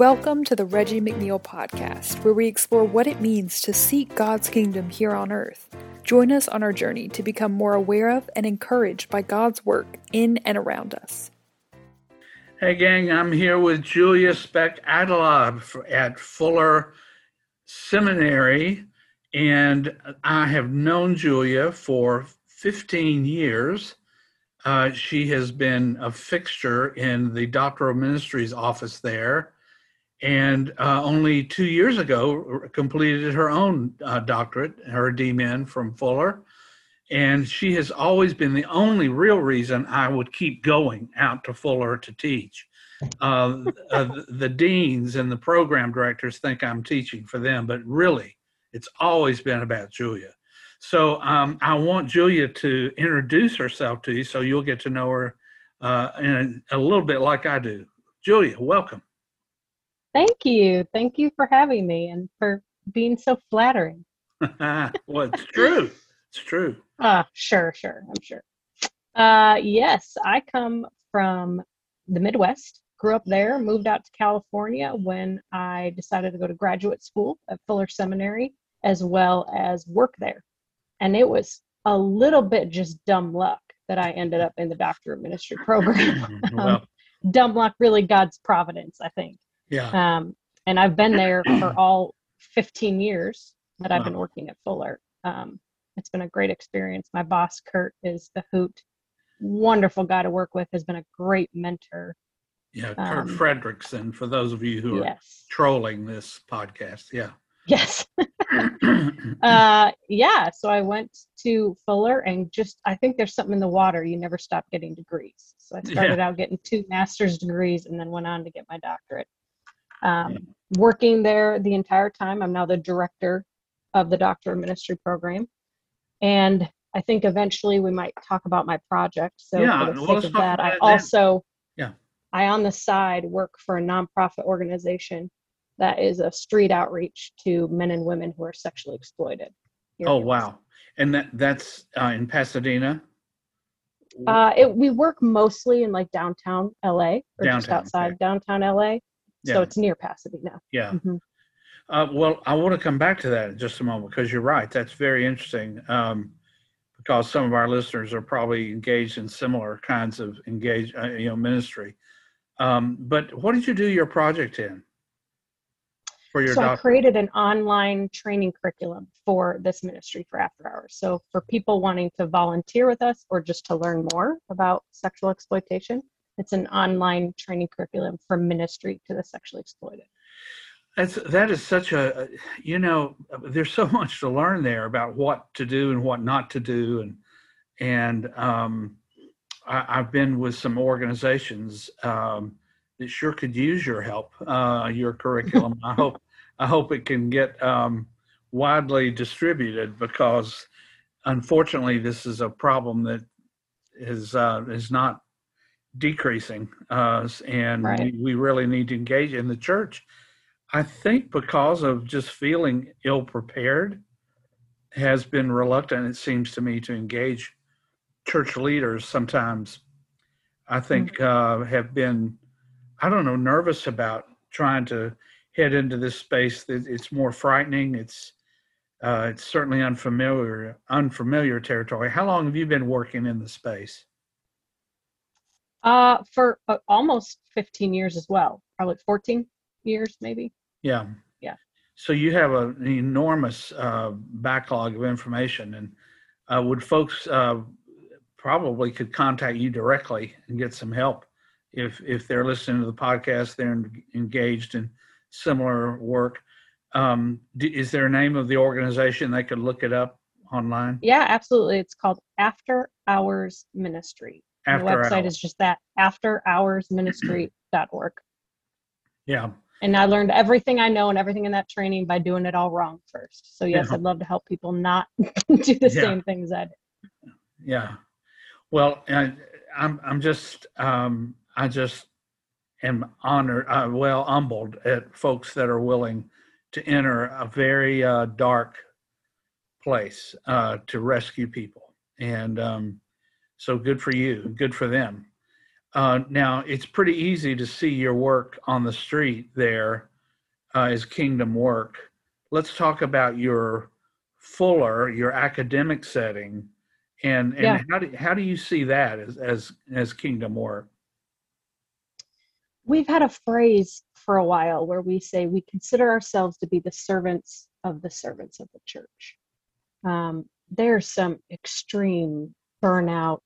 Welcome to the Reggie McNeal Podcast, where we explore what it means to seek God's kingdom here on earth. Join us on our journey to become more aware of and encouraged by God's work in and around us. Hey, gang, I'm here with Julia Speck Attalla at Fuller Seminary, and I have known Julia for 15 years. Uh, she has been a fixture in the doctoral ministries office there and uh, only two years ago completed her own uh, doctorate, her DMin from Fuller. And she has always been the only real reason I would keep going out to Fuller to teach. Uh, uh the deans and the program directors think I'm teaching for them, but really, it's always been about Julia. So um, I want Julia to introduce herself to you so you'll get to know her uh, in a, a little bit like I do. Julia, welcome. Thank you. Thank you for having me and for being so flattering. well, it's true. It's true. Uh, sure, sure. I'm sure. Uh, yes, I come from the Midwest, grew up there, moved out to California when I decided to go to graduate school at Fuller Seminary as well as work there. And it was a little bit just dumb luck that I ended up in the doctor of ministry program. well. um, dumb luck, really God's providence, I think. Yeah. Um, and I've been there for all 15 years that I've been working at Fuller. Um, it's been a great experience. My boss, Kurt, is the hoot. Wonderful guy to work with, has been a great mentor. Yeah, Kurt um, Fredrickson, for those of you who are trolling this podcast. Yeah. Yes. uh, yeah. So I went to Fuller and just, I think there's something in the water. You never stop getting degrees. So I started yeah. out getting two master's degrees and then went on to get my doctorate um, working there the entire time. I'm now the director of the Doctor of Ministry program. And I think eventually we might talk about my project. So yeah, for the sake of that, I also yeah. I on the side work for a nonprofit organization that is a street outreach to men and women who are sexually exploited. Oh wow. And that that's uh, in Pasadena? Uh, it, we work mostly in like downtown LA or downtown, just outside okay. downtown LA. Yeah. So it's near Pasadena. Yeah. Mm-hmm. Uh, well, I want to come back to that in just a moment because you're right. That's very interesting um, because some of our listeners are probably engaged in similar kinds of engage, uh, you know, ministry. Um, but what did you do your project in? For your so I created an online training curriculum for this ministry for after hours. So for people wanting to volunteer with us or just to learn more about sexual exploitation, it's an online training curriculum for ministry to the sexually exploited. That's that is such a you know there's so much to learn there about what to do and what not to do and and um, I, have been with some organizations um, that sure could use your help, uh, your curriculum. I hope I hope it can get um, widely distributed because unfortunately this is a problem that is uh, is not decreasing uh, and right. we, we really need to engage in the church i think because of just feeling ill prepared has been reluctant it seems to me to engage church leaders sometimes i think mm-hmm. uh, have been i don't know nervous about trying to head into this space that it's more frightening it's uh, it's certainly unfamiliar unfamiliar territory how long have you been working in the space uh, for uh, almost 15 years as well, probably 14 years, maybe. Yeah. Yeah. So you have a, an enormous uh, backlog of information, and uh, would folks uh, probably could contact you directly and get some help if if they're listening to the podcast, they're engaged in similar work. Um, is there a name of the organization they could look it up online? Yeah, absolutely. It's called After Hours Ministry. After the website hours. is just that afterhoursministry.org. Yeah. And I learned everything I know and everything in that training by doing it all wrong first. So yes, yeah. I'd love to help people not do the yeah. same things I did. Yeah. Well, I, I'm I'm just um, I just am honored, uh, well humbled at folks that are willing to enter a very uh, dark place uh, to rescue people, and um, so good for you, good for them. Uh, now, it's pretty easy to see your work on the street there uh, as kingdom work. Let's talk about your fuller, your academic setting, and and Yeah. how do how do you see that as as as kingdom work? We've had a phrase for a while where we say we consider ourselves to be the servants of the servants of the church. Um, there's some extreme burnout,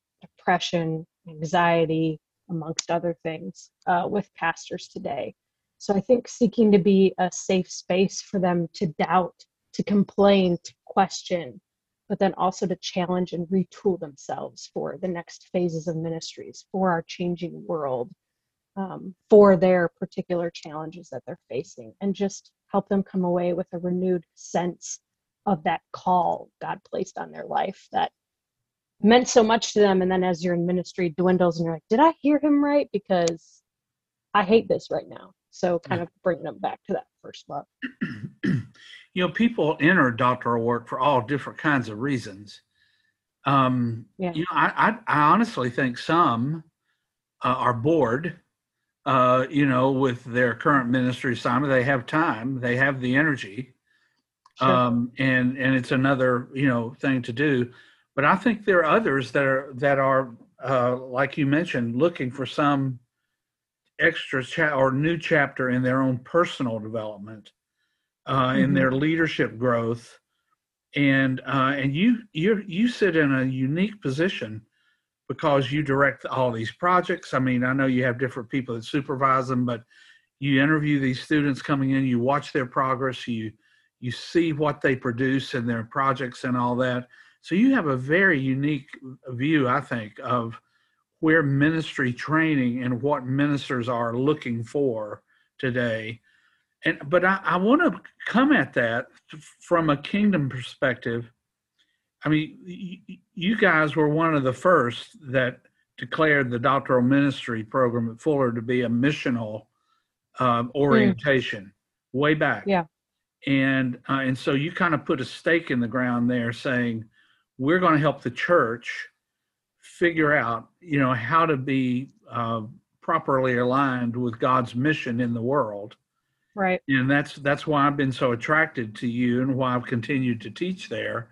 depression, anxiety, amongst other things, uh, with pastors today. So I think seeking to be a safe space for them to doubt, to complain, to question, but then also to challenge and retool themselves for the next phases of ministries, for our changing world, um, for their particular challenges that they're facing, and just help them come away with a renewed sense of that call God placed on their life that meant so much to them. And then as you're in ministry dwindles and you're like, did I hear him right? Because I hate this right now. So kind of bringing them back to that first love. you know, people enter doctoral work for all different kinds of reasons. Um, Yeah. You know, I, I, I honestly think some uh, are bored, uh, you know, with their current ministry assignment. They have time, they have the energy, Sure. um, and and it's another you know thing to do. But I think there are others that are that are uh, like you mentioned, looking for some extra cha- or new chapter in their own personal development, uh, in Mhm. their leadership growth, and uh, and you you you sit in a unique position because you direct all these projects. I mean, I know you have different people that supervise them, but you interview these students coming in, you watch their progress, you you see what they produce in their projects and all that. So you have a very unique view, I think, of where ministry training and what ministers are looking for today. And but I, I want to come at that from a kingdom perspective. I mean, y- you guys were one of the first that declared the doctoral ministry program at Fuller to be a missional um, orientation way back. Yeah. And uh, and so you kind of put a stake in the ground there, saying we're going to help the church figure out, you know, how to be uh, properly aligned with God's mission in the world right. and that's that's why I've been so attracted to you and why I've continued to teach there.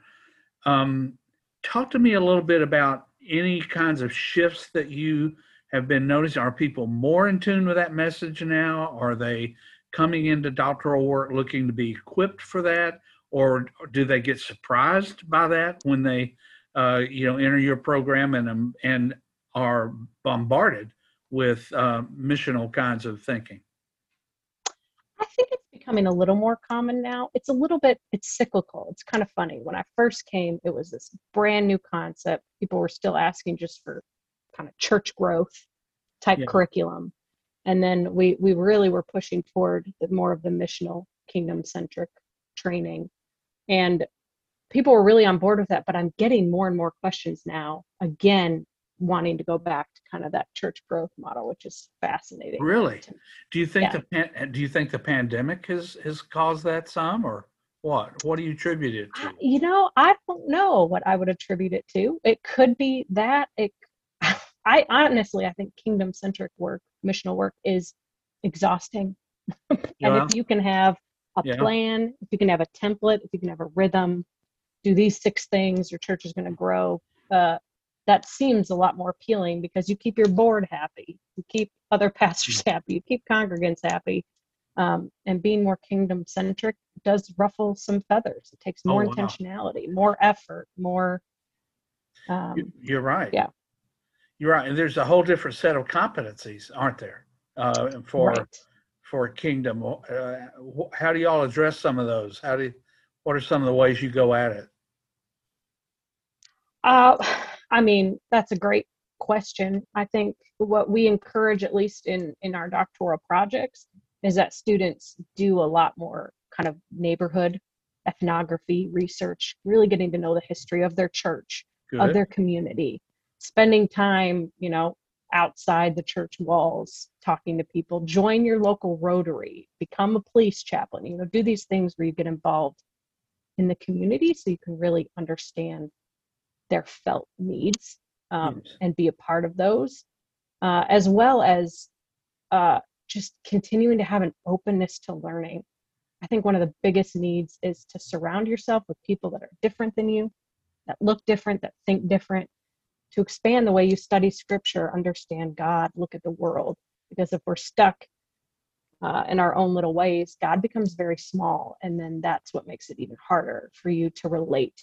Um, talk to me a little bit about any kinds of shifts that you have been noticing. Are people more in tune with that message now? Are they coming into doctoral work looking to be equipped for that, or do they get surprised by that when they, uh, you know, enter your program and um, and are bombarded with uh, missional kinds of thinking? I think it's becoming a little more common now. It's a little bit, it's cyclical. It's kind of funny. When I first came, it was this brand new concept. People were still asking just for kind of church growth type Yeah. curriculum. And then we, we really were pushing toward the more of the missional kingdom centric training. And people were really on board with that. But I'm getting more and more questions now, again, wanting to go back to kind of that church growth model, which is fascinating. Really? Do you think Yeah. the pan, uh, do you think the pandemic has has caused that some or what? What do you attribute it I- to? you know i don't know what i would attribute it to it could be that it i honestly i think kingdom centric work missional work is exhausting and Yeah. if you can have a Yeah. plan if you can have a template if you can have a rhythm do these six things your church is going to grow uh, that seems a lot more appealing because you keep your board happy you keep other pastors happy you keep congregants happy um, and being more kingdom centric does ruffle some feathers it takes Oh, more wow. intentionality more effort more um, You- You're right. yeah. You're right. And there's a whole different set of competencies, aren't there? Uh, for right for a kingdom. Uh, how do y'all address some of those? How do what are some of the ways you go at it? Uh, I mean, that's a great question. I think what we encourage, at least in in our doctoral projects, is that students do a lot more kind of neighborhood ethnography research, really getting to know the history of their church, of their community, spending time, you know, outside the church walls, talking to people. Join your local Rotary, become a police chaplain. You know, do these things where you get involved in the community so you can really understand their felt needs um, Yes. and be a part of those. uh, as well as uh, just continuing to have an openness to learning. I think one of the biggest needs is to surround yourself with people that are different than you, that look different, that think different, to expand the way you study scripture, understand God, look at the world. Because if we're stuck uh, in our own little ways, God becomes very small. And then that's what makes it even harder for you to relate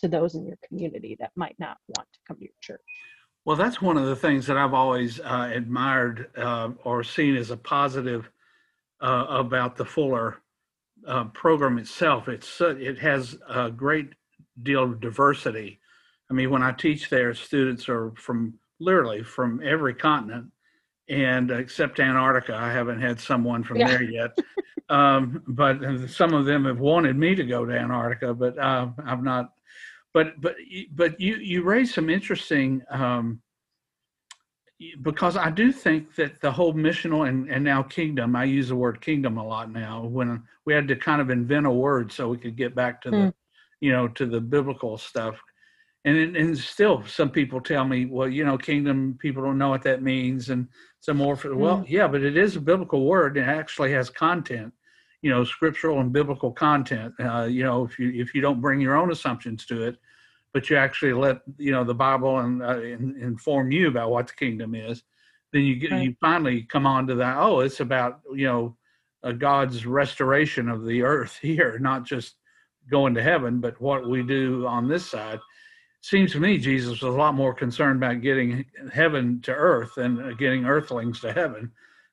to those in your community that might not want to come to your church. Well, that's one of the things that I've always uh, admired uh, or seen as a positive uh, about the Fuller uh, program itself. It's it has a great deal of diversity. I mean, when I teach there, students are from literally from every continent, and except Antarctica, I haven't had someone from yeah. there yet. um, but some of them have wanted me to go to Antarctica, but uh, I've not but but but you you raise some interesting um, because I do think that the whole missional and, and now kingdom, I use the word kingdom a lot now when we had to kind of invent a word so we could get back to mm. the, hmm. you know, to the biblical stuff. And, and still some people tell me, well, you know, kingdom, people don't know what that means. And some more for, well, mm. yeah, but it is a biblical word and it actually has content you know scriptural and biblical content uh, you know if you if you don't bring your own assumptions to it but you actually let you know the bible and uh, in, inform you about what the kingdom is then you get right. you finally come on to that oh it's about you know uh, god's restoration of the earth here not just going to heaven but what we do on this side seems to me jesus was a lot more concerned about getting heaven to earth than getting earthlings to heaven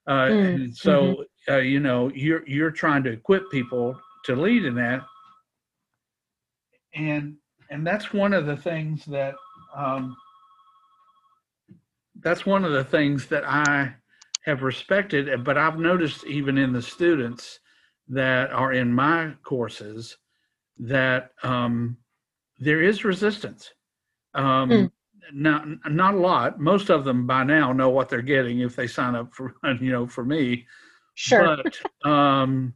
uh, mm. and so mm-hmm uh, you know you're you're trying to equip people to lead in that and and that's one of the things that um, that's one of the things that i have respected but i've noticed even in the students that are in my courses that um, there is resistance um, mm. not not a lot most of them by now know what they're getting if they sign up for you know for me Sure. But, um,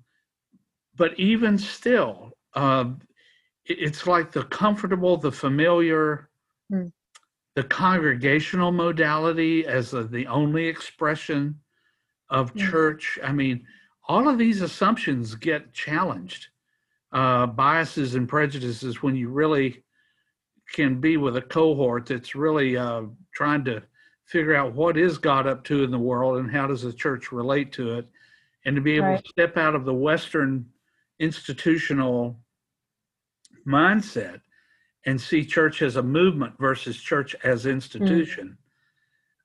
but even still, uh, it's like the comfortable, the familiar, mm. the congregational modality as a, the only expression of mm. church. I mean, all of these assumptions get challenged. Uh, biases and prejudices when you really can be with a cohort that's really uh, trying to figure out what is God up to in the world and how does the church relate to it and to be able right. to step out of the Western institutional mindset and see church as a movement versus church as institution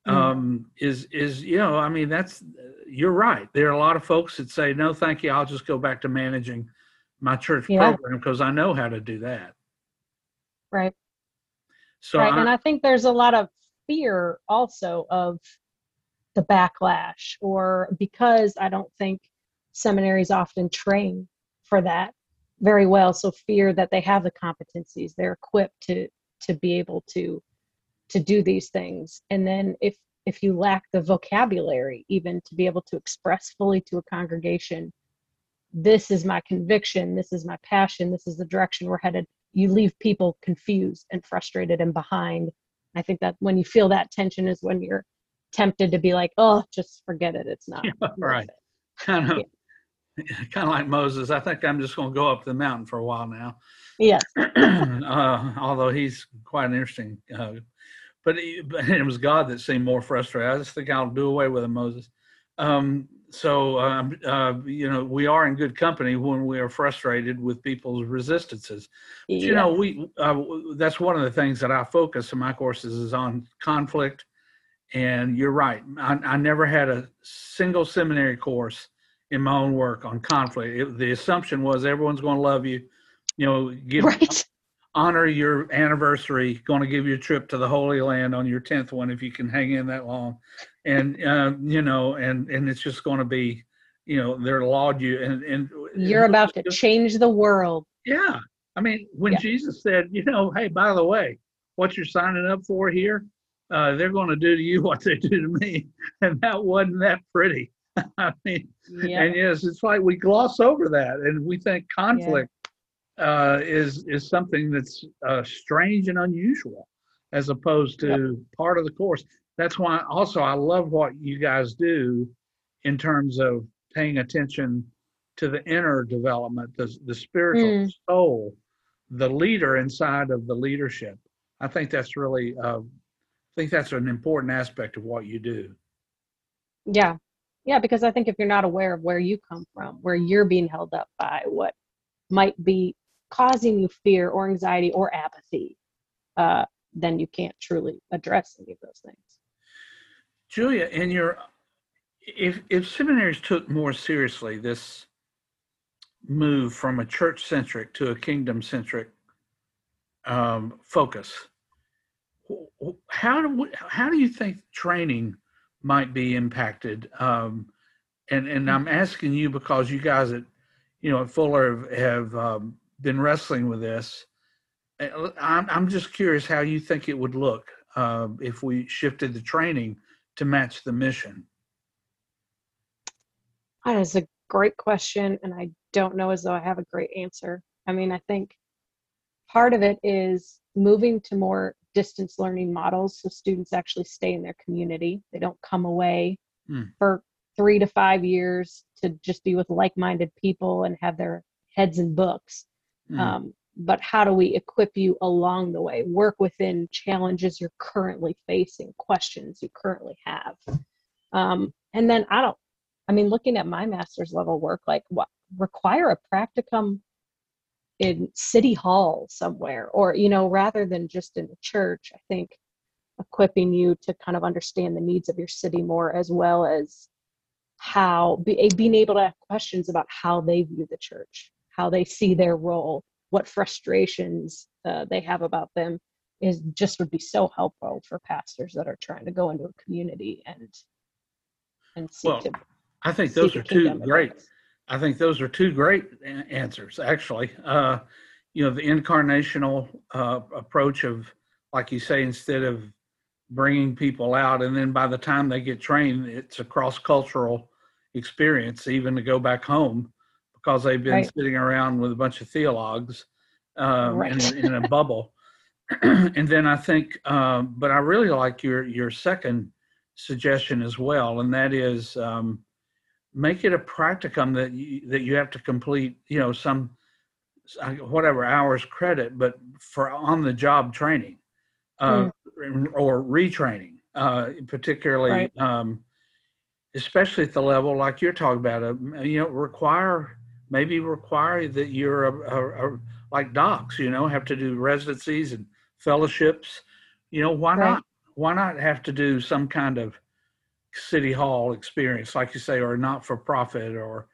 mm. um, is is you know I mean that's you're right. There are a lot of folks that say no, thank you. I'll just go back to managing my church yeah. program because I know how to do that. Right. So right, I, and I think there's a lot of fear also of the backlash or because I don't think seminaries often train for that very well so fear that they have the competencies they're equipped to to be able to to do these things and then if if you lack the vocabulary even to be able to express fully to a congregation this is my conviction this is my passion this is the direction we're headed you leave people confused and frustrated and behind i think that when you feel that tension is when you're tempted to be like, oh, just forget it. It's not. Yeah, right. Kind of, yeah. kind of like Moses. I think I'm just going to go up the mountain for a while now. Yes. uh, although he's quite an interesting. Uh, but, he, but it was God that seemed more frustrated. I just think I'll do away with him, Moses. Um, so, um, uh, you know, we are in good company when we are frustrated with people's resistances. You know, we uh, that's one of the things that I focus in my courses is on conflict and you're right. I, I, never had a single seminary course in my own work on conflict. It, the assumption was everyone's going to love you. You know, give right. honor your anniversary. Going to give you a trip to the Holy Land on your tenth one if you can hang in that long, and uh, you know, and and it's just going to be, you know, they're laud you and and you're about to change the world. Yeah, I mean, when yeah. Jesus said, you know, hey, by the way, what you're signing up for here, uh, they're going to do to you what they do to me. And that wasn't that pretty. I mean, yeah. and yes, it's like we gloss over that and we think conflict yeah. uh, is is something that's uh, strange and unusual as opposed to yep. part of the course. That's why also I love what you guys do in terms of paying attention to the inner development, the, the spiritual Mm. soul, the leader inside of the leadership. I think that's really, uh, I think that's an important aspect of what you do. Yeah. Yeah, because I think if you're not aware of where you come from, where you're being held up by what might be causing you fear or anxiety or apathy, uh, then you can't truly address any of those things. Julia, in your, if if seminaries took more seriously this move from a church centric to a kingdom centric um, focus, how do how do you think training might be impacted? Um, and and I'm asking you because you guys at you know at Fuller have, have um, been wrestling with this. Uh, I'm I'm just curious how you think it would look uh, if we shifted the training to match the mission. That is a great question, and I don't know as though I have a great answer. I mean, I think part of it is moving to more distance learning models so students actually stay in their community. They don't come away Hmm. for three to five years to just be with like minded people and have their heads in books. Mm. Um, but how do we equip you along the way? Work within challenges you're currently facing, questions you currently have. Um, and then I don't, I mean, looking at my master's level work, like what require a practicum in city hall somewhere, or, you know, rather than just in the church, I think equipping you to kind of understand the needs of your city more as well as how be, being able to ask questions about how they view the church, how they see their role, what frustrations uh, they have about them is just would be so helpful for pastors that are trying to go into a community and and seek Well, to I think those are two great. I think those are two great answers, actually. Uh, you know, the incarnational uh, approach of, like you say, instead of bringing people out, and then by the time they get trained, it's a cross cultural experience, even to go back home because they've been Right. sitting around with a bunch of theologues um, Right. in, a- in a bubble. and then I think, um, but I really like your your second suggestion as well, and that is. Um, make it a practicum that you, that you have to complete, you know, some whatever hours credit, but for on the job training uh, or retraining, uh, particularly, Right. um, especially at the level like you're talking about, uh, you know, require maybe require that you're a, a, a like docs, you know, have to do residencies and fellowships. You know, why Right. not? Why not have to do some kind of city hall experience, like you say, or not for profit, or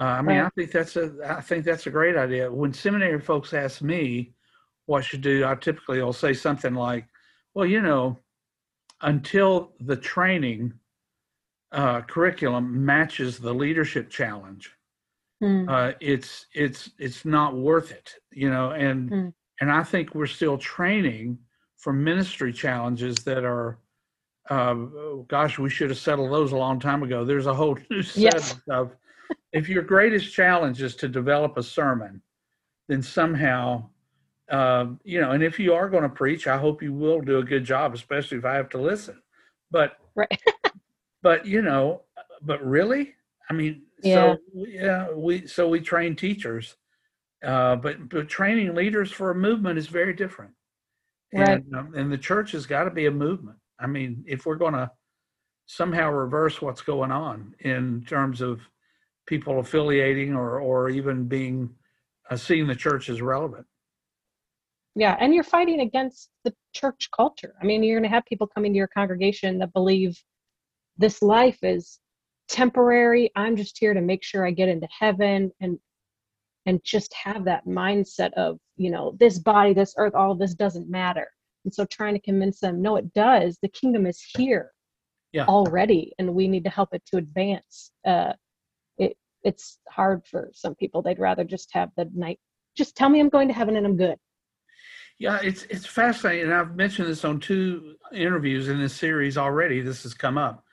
uh, I mean, I think that's a I think that's a great idea. When seminary folks ask me what should do, I typically will say something like, "Well, you know, until the training uh, curriculum matches the leadership challenge, Hmm. uh, it's it's it's not worth it, you know." And Mm. and I think we're still training for ministry challenges that are um, oh, gosh, we should have settled those a long time ago. There's a whole new set Yes. of if your greatest challenge is to develop a sermon, then somehow, um, you know, and if you are going to preach, I hope you will do a good job, especially if I have to listen. But, Right. but you know, but really, I mean, Yeah. so yeah, we so we train teachers, uh, but but training leaders for a movement is very different. Right. And, um, and the church has got to be a movement. I mean, if we're going to somehow reverse what's going on in terms of people affiliating or or even being uh, seeing the church as relevant. Yeah, and you're fighting against the church culture. I mean, you're going to have people coming to your congregation that believe this life is temporary. I'm just here to make sure I get into heaven and and just have that mindset of, you know, this body, this earth, all this doesn't matter. And so trying to convince them, no, it does. The kingdom is here Yeah. already, and we need to help it to advance. Uh, it it's hard for some people. They'd rather just have the night. Just tell me I'm going to heaven and I'm good. Yeah, it's it's fascinating. And I've mentioned this on two interviews in this series already. This has come up.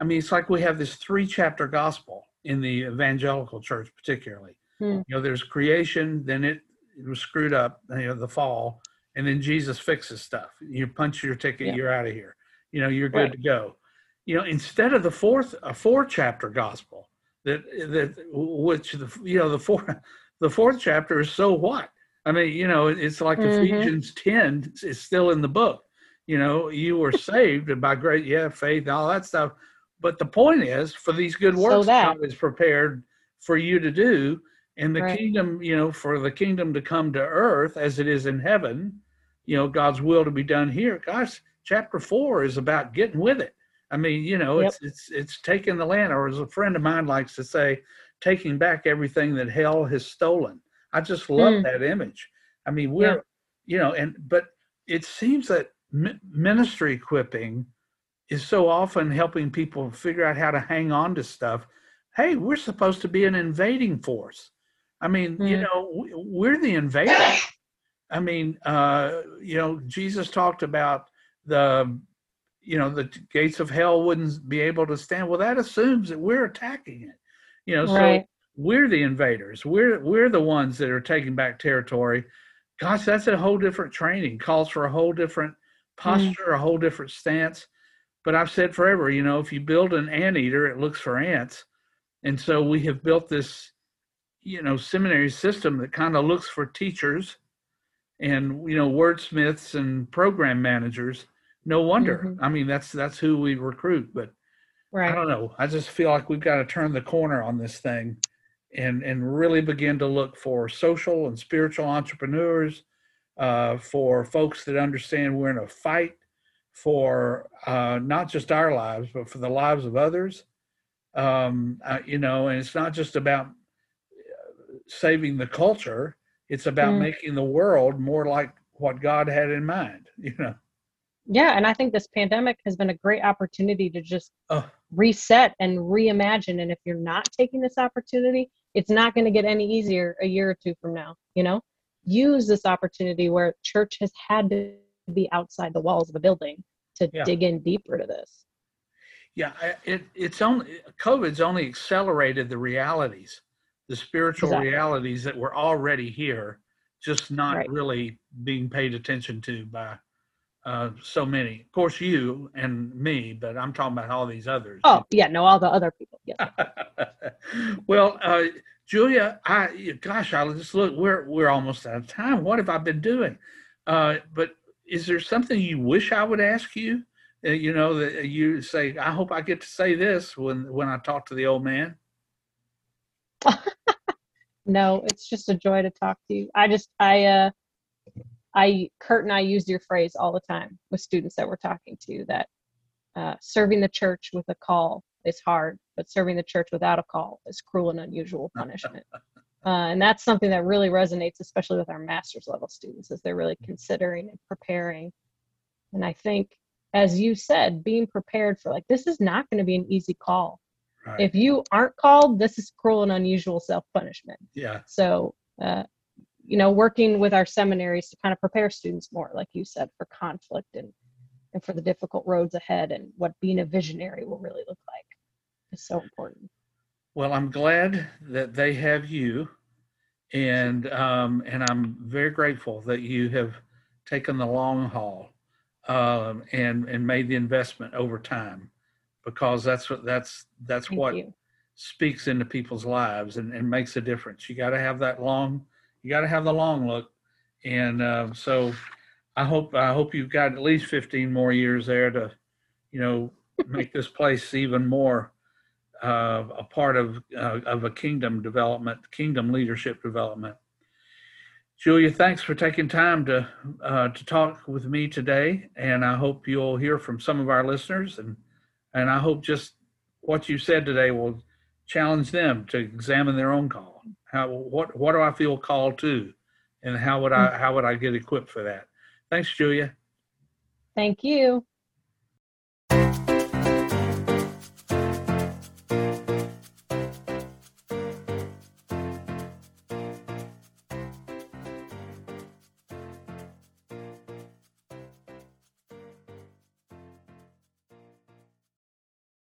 I mean, it's like we have this three chapter gospel in the evangelical church, particularly. Hmm. You know, there's creation, then it, it was screwed up, you know, the fall, and then Jesus fixes stuff. You punch your ticket, Yeah. you're out of here. you know, you're good Right. to go. You know, instead of the fourth, a four chapter gospel that, that, which the, you know, the fourth, the fourth chapter is so what? I mean, you know, it's like Mhm. Ephesians 10 is still in the book. You know, you were saved by great, yeah, faith, all that stuff. But the point is, for these good So works that- God is prepared for you to do, and the Right. kingdom, you know, for the kingdom to come to earth as it is in heaven, you know, God's will to be done here. Gosh, chapter four is about getting with it. I mean, you know, Yep. it's it's it's taking the land, or as a friend of mine likes to say, taking back everything that hell has stolen. I just love Mm. that image. I mean, we're, Yeah. you know, and but it seems that ministry equipping is so often helping people figure out how to hang on to stuff. Hey, we're supposed to be an invading force. I mean, you Mm. know, we- we're the invaders. I mean, uh, you know, Jesus talked about the, you know, the gates of hell wouldn't be able to stand. Well, that assumes that we're attacking it. You know, so we're the invaders. We're we're the ones that are taking back territory. Gosh, that's a whole different training. Calls for a whole different posture, a whole different stance. But I've said forever, you know, if you build an anteater, it looks for ants. And so we have built this, you know, seminary system that kind of looks for teachers and you know wordsmiths and program managers. No wonder. Mhm. I mean, that's that's who we recruit. But I don't know. I just feel like we've got to turn the corner on this thing and and really begin to look for social and spiritual entrepreneurs, uh, for folks that understand we're in a fight for uh, not just our lives, but for the lives of others. Um, uh, you know, and it's not just about uh, saving the culture, it's about Mm. making the world more like what God had in mind, you know. Yeah, and I think this pandemic has been a great opportunity to just Oh. reset and reimagine. And if you're not taking this opportunity, it's not going to get any easier a year or two from now. You know, use this opportunity where church has had to be outside the walls of a building to Yeah. dig in deeper to this. Yeah, it, it's only COVID's only accelerated the realities, the spiritual Exactly. realities that were already here, just not Right. really being paid attention to by uh, so many. Of course, you and me, but I'm talking about all these others. Oh, yeah, no, all the other people. Yes. well, uh, Julia, I gosh, I just look. We're we're almost out of time. What have I been doing? Uh, but is there something you wish I would ask you? Uh, you know that you say, I hope I get to say this when when I talk to the old man. No, it's just a joy to talk to you. I just, I, uh, I, Kurt and I used your phrase all the time with students that we're talking to that uh, serving the church with a call is hard, but serving the church without a call is cruel and unusual punishment. Uh, and that's something that really resonates, especially with our master's level students, as they're really considering and preparing. And I think, as you said, being prepared for like, this is not going to be an easy call. Right. If you aren't called, this is cruel and unusual self punishment. yeah. So, uh, you know, working with our seminaries to kind of prepare students more, like you said, for conflict and, and for the difficult roads ahead and what being a visionary will really look like is so important. Well, I'm glad that they have you, and um, and I'm very grateful that you have taken the long haul um, and and made the investment over time, because that's what that's that's Thank what you. speaks into people's lives and, and makes a difference. You got to have that long, you got to have the long look, and uh, so I hope I hope you've got at least 15 more years there to, you know, make this place even more uh, a part of uh, of a kingdom development, kingdom leadership development. Julia, thanks for taking time to uh, to talk with me today, and I hope you'll hear from some of our listeners, and and I hope just what you said today will challenge them to examine their own call. How what what do I feel called to, and how would I how would I get equipped for that? Thanks, Julia. Thank you.